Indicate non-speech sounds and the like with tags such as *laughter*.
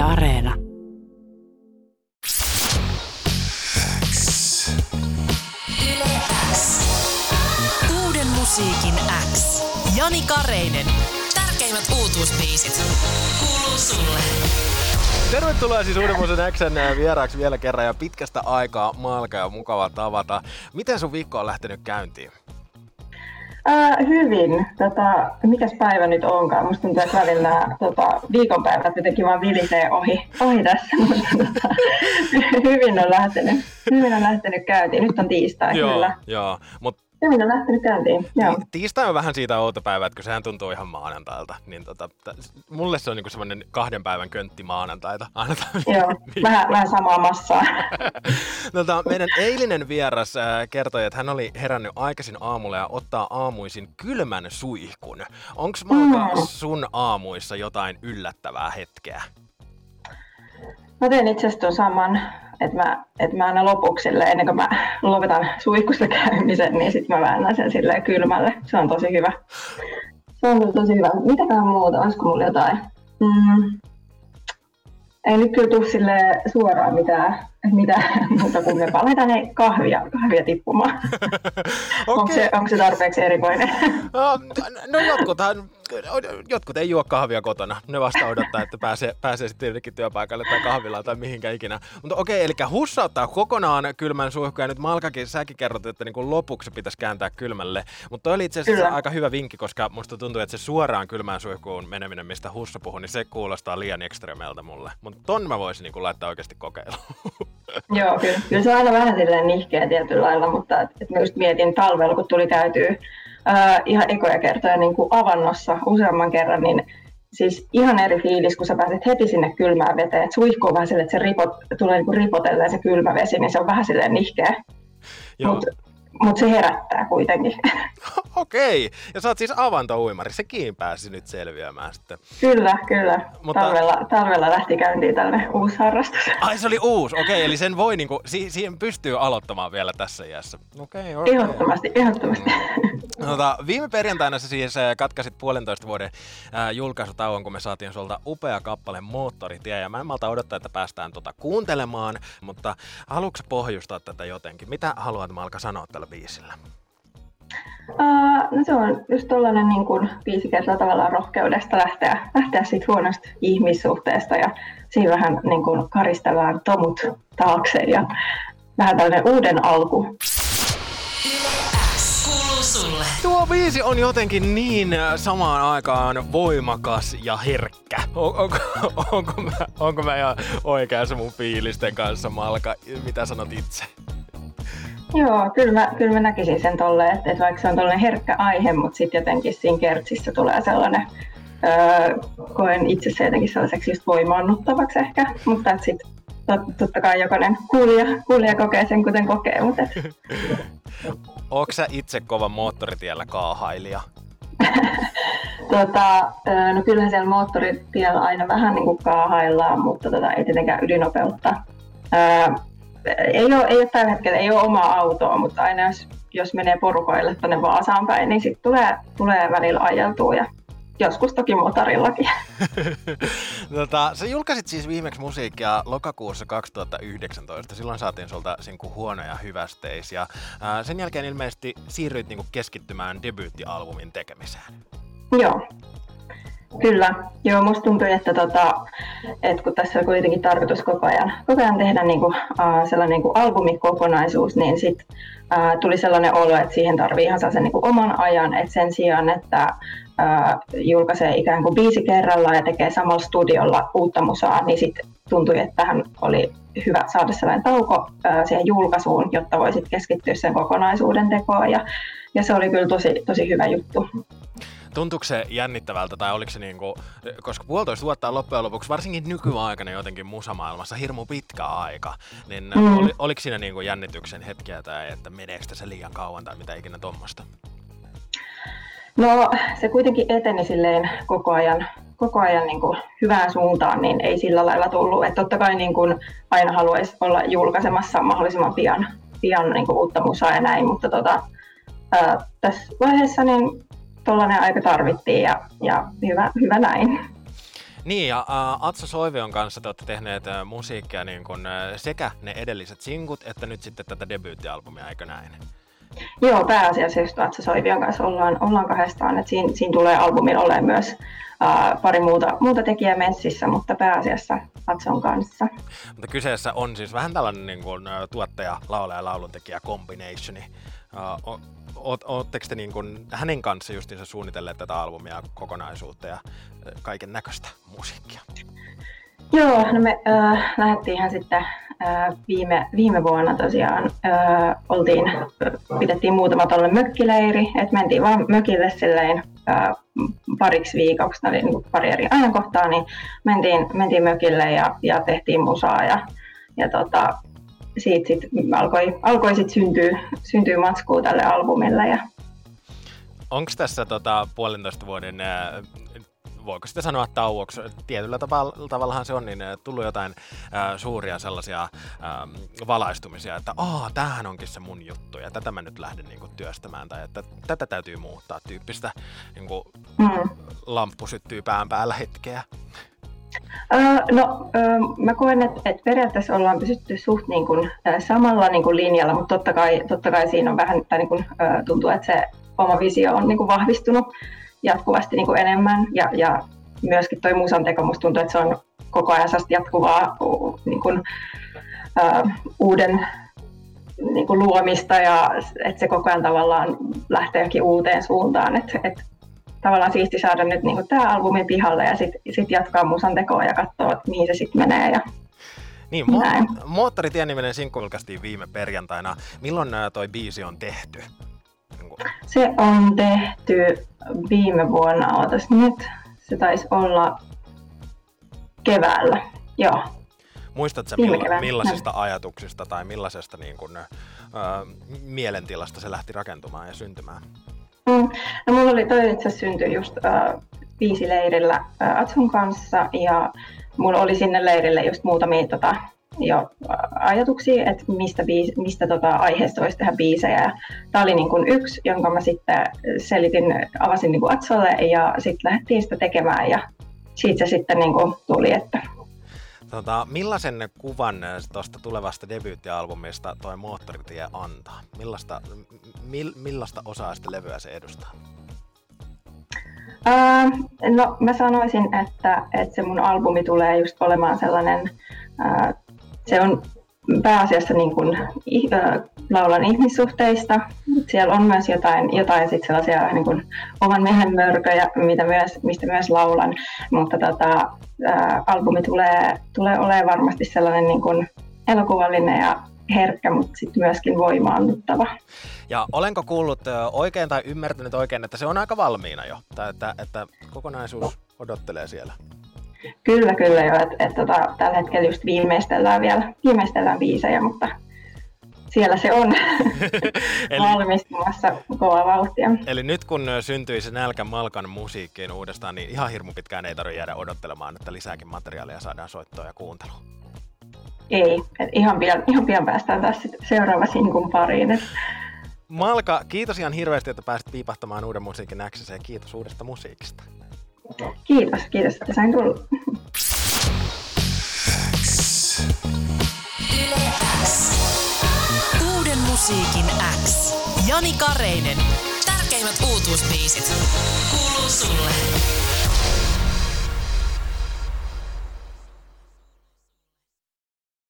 Yle Areena. Uuden musiikin X. Jani Kareinen. Tärkeimmät uutuusbiisit. Kuuluu sulle. Tervetuloa siis Uuden Musen Xn vieraaksi vielä kerran ja pitkästä aikaa Malka ja mukava tavata. Miten sun viikko on lähtenyt käyntiin? Äh, hyvin. Tota, mikäs päivä nyt onkaan? Musta tuntuu, että välillä nämä tota, viikonpäivät jotenkin vaan vilisee ohi, ohi tässä, mutta tota, *laughs* hyvin on lähtenyt, hyvin on lähtenyt käyntiin. Nyt on tiistai joo, kyllä. Joo, mutta Hyvin on lähtenyt käyntiin, joo. tiistai on vähän siitä outo päivä, että kun sehän tuntuu ihan maanantailta. Niin tota, t- mulle se on niinku semmoinen kahden päivän köntti maanantaita. Joo, *laughs* vähän, vähän samaa massaa. *laughs* tota, meidän eilinen vieras äh, kertoi, että hän oli herännyt aikaisin aamulla ja ottaa aamuisin kylmän suihkun. Onko Malka Mm. sun aamuissa jotain yllättävää hetkeä? Mä teen itse asiassa ton saman, että mä, että mä aina lopuksi silleen, ennen kuin mä lopetan suihkusta käymisen, niin sitten mä väännän sen silleen kylmälle. Se on tosi hyvä. Se on tosi hyvä. Mitäkään muuta, olisiko mulla jotain? Mm. Ei nyt kyllä tule silleen suoraan mitään, mitään muuta kuin me paletaan ne kahvia, kahvia tippumaan. *laughs* Onko, se, onko se tarpeeksi erikoinen? No, no jotkuthan, jotkut ei juo kahvia kotona. Ne vasta odottaa, että pääsee, pääsee sitten jonnekin työpaikalle tai kahvilaan tai mihinkä ikinä. Mutta okei, eli hussauttaa kokonaan kylmän suihkun. Ja nyt Malkakin, säkin kerrot, että niin kuin lopuksi pitäisi kääntää kylmälle. Mutta oli itse asiassa Kyllä. aika hyvä vinkki, koska musta tuntuu, että se suoraan kylmään suihkuun meneminen, mistä Hussa puhui, niin se kuulostaa liian ekstremeltä mulle. Mutta ton mä voisin niin kuin laittaa oikeasti kokeiluun. Joo, kyllä. kyllä se on aina vähän silleen nihkeä tietyllä lailla, mutta et, et mä just mietin talvella, kun tuli käytyä ää, ihan ekoja kertoja niin kuin avannossa useamman kerran, niin siis ihan eri fiilis, kun sä pääset heti sinne kylmään veteen. Et suihku on vähän silleen, että se ripot, tulee niin kuin ripotellen se kylmä vesi, niin se on vähän silleen nihkeä, Joo. Mutta mut se herättää kuitenkin. *laughs* Okei, ja sä oot siis avantouimari, sekin pääsi nyt selviämään sitten. kyllä, kyllä. Mutta-. Talvella, talvella lähti käyntiin tällainen uusi harrastus. Ai se oli uusi, okei, eli sen voi niinku, si- siihen pystyy aloittamaan vielä tässä iässä. Okei, okei. Ehdottomasti, ehdottomasti. Tota, viime perjantaina sä siis äh, katkasit puolentoista vuoden äh, julkaisutauon, kun me saatiin sulta upea kappale Moottoritie, ja mä en malta odottaa, että päästään tota kuuntelemaan, mutta haluatko pohjustaa tätä jotenkin? Mitä haluat Malka sanoa tällä biisillä? Uh, no se on just tollainen niin kuin viisi kertaa tavallaan rohkeudesta lähteä, lähteä siitä huonosta ihmissuhteesta ja siinä vähän niin kuin karistellaan tomut taakse ja vähän tällainen uuden alku. Biisi on jotenkin niin äh, samaan aikaan voimakas ja herkkä. On, onko, *laughs* onko, mä, onko mä ihan oikeassa mun fiilisten kanssa, Malka? Mitä sanot itse? Joo, kyllä mä, kyllä mä näkisin sen tolleen, että, että vaikka se on tollainen herkkä aihe, mutta sitten jotenkin siinä kertsissä tulee sellainen, öö, koen itse se jotenkin sellaiseksi just voimaannuttavaksi ehkä, mutta sitten totta kai jokainen kuulija, kuulija kokee sen kuten kokee, mutta et, *laughs* Onko sä itse kova moottoritiellä kaahailija? *laughs* Tota, no kyllähän siellä moottoritiellä aina vähän niin kuin kaahaillaan, mutta tota, ei tietenkään ylinopeutta. Ö, ei, ole, ei ole tällä hetkellä ei ole omaa autoa, mutta aina jos, jos menee porukoille tuonne Vaasaan päin, niin sitten tulee, tulee välillä ajeltua ja joskus toki motorillakin. *laughs* tota, sä julkaisit siis viimeksi musiikkia lokakuussa 2019. Silloin saatiin sulta sinku huonoja hyvästeisiä. Ja, ää, sen jälkeen ilmeisesti siirryit niinku keskittymään debyyttialbumin tekemiseen. Joo, kyllä. Joo, musta tuntui, että, tota, että kun tässä on kuitenkin tarkoitus koko ajan, koko ajan tehdä niin kuin, uh, sellainen niin kuin albumikokonaisuus, niin sit uh, tuli sellainen olo, että siihen tarvii ihan sellaisen niin kuin oman ajan, että sen sijaan, että uh, julkaisee ikään kuin biisi kerrallaan ja tekee samalla studiolla uutta musaa, niin sitten tuntui, että tähän oli hyvä saada sellainen tauko uh, siihen julkaisuun, jotta voisit keskittyä sen kokonaisuuden tekoon ja, ja se oli kyllä tosi, tosi hyvä juttu. Tuntuuko se jännittävältä tai oliko se niinku, koska puolitoista vuotta on loppujen lopuksi, varsinkin nykyaikana jotenkin musamaailmassa, hirmu pitkä aika, niin Mm. oli, oliko siinä niinku jännityksen hetkiä tai että meneekö se liian kauan tai mitä ikinä tuommoista? No se kuitenkin eteni silleen koko ajan, koko ajan niin kuin hyvään suuntaan, niin ei sillä lailla tullut. Että totta kai niin kuin aina haluaisi olla julkaisemassa mahdollisimman pian, pian niin kuin uutta musaa ja näin, mutta tota, ää, tässä vaiheessa niin tuollainen aika tarvittiin ja, ja hyvä, hyvä näin. Niin, ja uh, Atso Soivion kanssa te olette tehneet musiikkia niin kun, sekä ne edelliset singut, että nyt sitten tätä debyyttialbumia, eikö näin? Joo, pääasiassa just Atso Soivion kanssa ollaan, ollaan kahdestaan, että siinä, siinä tulee albumin olemaan myös uh, pari muuta, muuta tekijää messissä, mutta pääasiassa Atson kanssa. Mutta kyseessä on siis vähän tällainen niin kuin, tuottaja, laulaja ja lauluntekijä combinationi. Uh, Oletteko te niin kuin hänen kanssa justiinsa suunnitelleet tätä albumia kokonaisuutta ja kaiken näköistä musiikkia? Joo, no me äh, lähdettiin ihan sitten äh, viime, viime vuonna tosiaan, äh, oltiin, pidettiin muutama tolle mökkileiri, että mentiin vaan mökille silleen äh, pariksi viikoksi, oli niin pari eri ajankohtaa, niin mentiin, mentiin mökille ja, ja tehtiin musaa ja, ja tota, siitä sit alkoi, alkoi sit syntyä, syntyä matskua tälle albumille. Ja... Onko tässä tota, puolentoista vuoden voiko sitten sanoa tauoksi, tietyllä tavalla, tavallahan se on, niin tullut jotain äh, suuria sellaisia äh, valaistumisia, että aa, tämähän onkin se mun juttu ja tätä mä nyt lähden niin kuin, työstämään tai että tätä täytyy muuttaa tyyppistä niin kuin, mm. lamppu syttyy pään päällä hetkeä. No, mä koen, että, että periaatteessa ollaan pysytty suht niin kuin, samalla niin kuin linjalla, mutta totta kai, totta kai siinä on vähän, tai niin kuin, tuntuu, että se oma visio on niin kuin vahvistunut jatkuvasti niin kuin enemmän. Ja, ja myöskin toi musan teko, musta tuntuu, että se on koko ajan jatkuvaa niin kuin, uh, uuden niin kuin luomista ja että se koko ajan tavallaan lähtee johonkin uuteen suuntaan. Että, että tavallaan siisti saada nyt niin tämä albumi pihalle ja sitten sit jatkaa musan tekoa ja katsoa, että mihin se sitten menee. Ja niin, mo- Moottoritien niminen sinkku viime perjantaina. Milloin toi biisi on tehty? Se on tehty viime vuonna, ootas nyt, se taisi olla keväällä, joo. Muistatko milla, millaisista ajatuksista tai millaisesta niin kun, ö, mielentilasta se lähti rakentumaan ja syntymään? Mm. No, mulla oli toi itse syntyi just äh, leirillä äh, Atsun kanssa ja mulla oli sinne leirille just muutamia tota, jo ajatuksia, että mistä, biisi, mistä tota aiheesta voisi tehdä biisejä. Tämä oli niin kuin yksi, jonka mä sitten selitin, avasin niin kuin Atsolle ja sitten lähdettiin sitä tekemään ja siitä se sitten niin kuin tuli, että Tota, millaisen kuvan tuosta tulevasta debyyttialbumista toi Moottoritie antaa? Millaista, mil, millaista osaa sitä levyä se edustaa? Uh, no mä sanoisin, että, että se mun albumi tulee just olemaan sellainen, uh, se on pääasiassa niin kuin, uh, laulan ihmissuhteista. Siellä on myös jotain, jotain sit sellaisia niin kuin, oman miehen mörköjä, mitä myös, mistä myös laulan, mutta tota, ää, albumi tulee, tulee olemaan varmasti sellainen niin kuin elokuvallinen ja herkkä, mutta sitten myöskin voimaannuttava. Ja olenko kuullut oikein tai ymmärtänyt oikein, että se on aika valmiina jo, tai että, että kokonaisuus odottelee siellä? Kyllä, kyllä jo. että et, tota, tällä hetkellä just viimeistellään vielä viimeistellään biisejä, mutta siellä se on *laughs* eli, valmistumassa kova vauhtia. Eli nyt kun syntyi se nälkä Malkan musiikkiin uudestaan, niin ihan hirmu pitkään ei tarvitse jäädä odottelemaan, että lisääkin materiaalia saadaan soittoa ja kuuntelua. Ei, että ihan pian, ihan pian päästään taas seuraava sinkun pariin. Et. Malka, kiitos ihan hirveästi, että pääsit piipahtamaan uuden musiikin ja kiitos uudesta musiikista. Kiitos, kiitos, että sain tulla. Uuden musiikin X. Jani Kareinen. Tärkeimmät uutuusbiisit. Kuuluu sulle.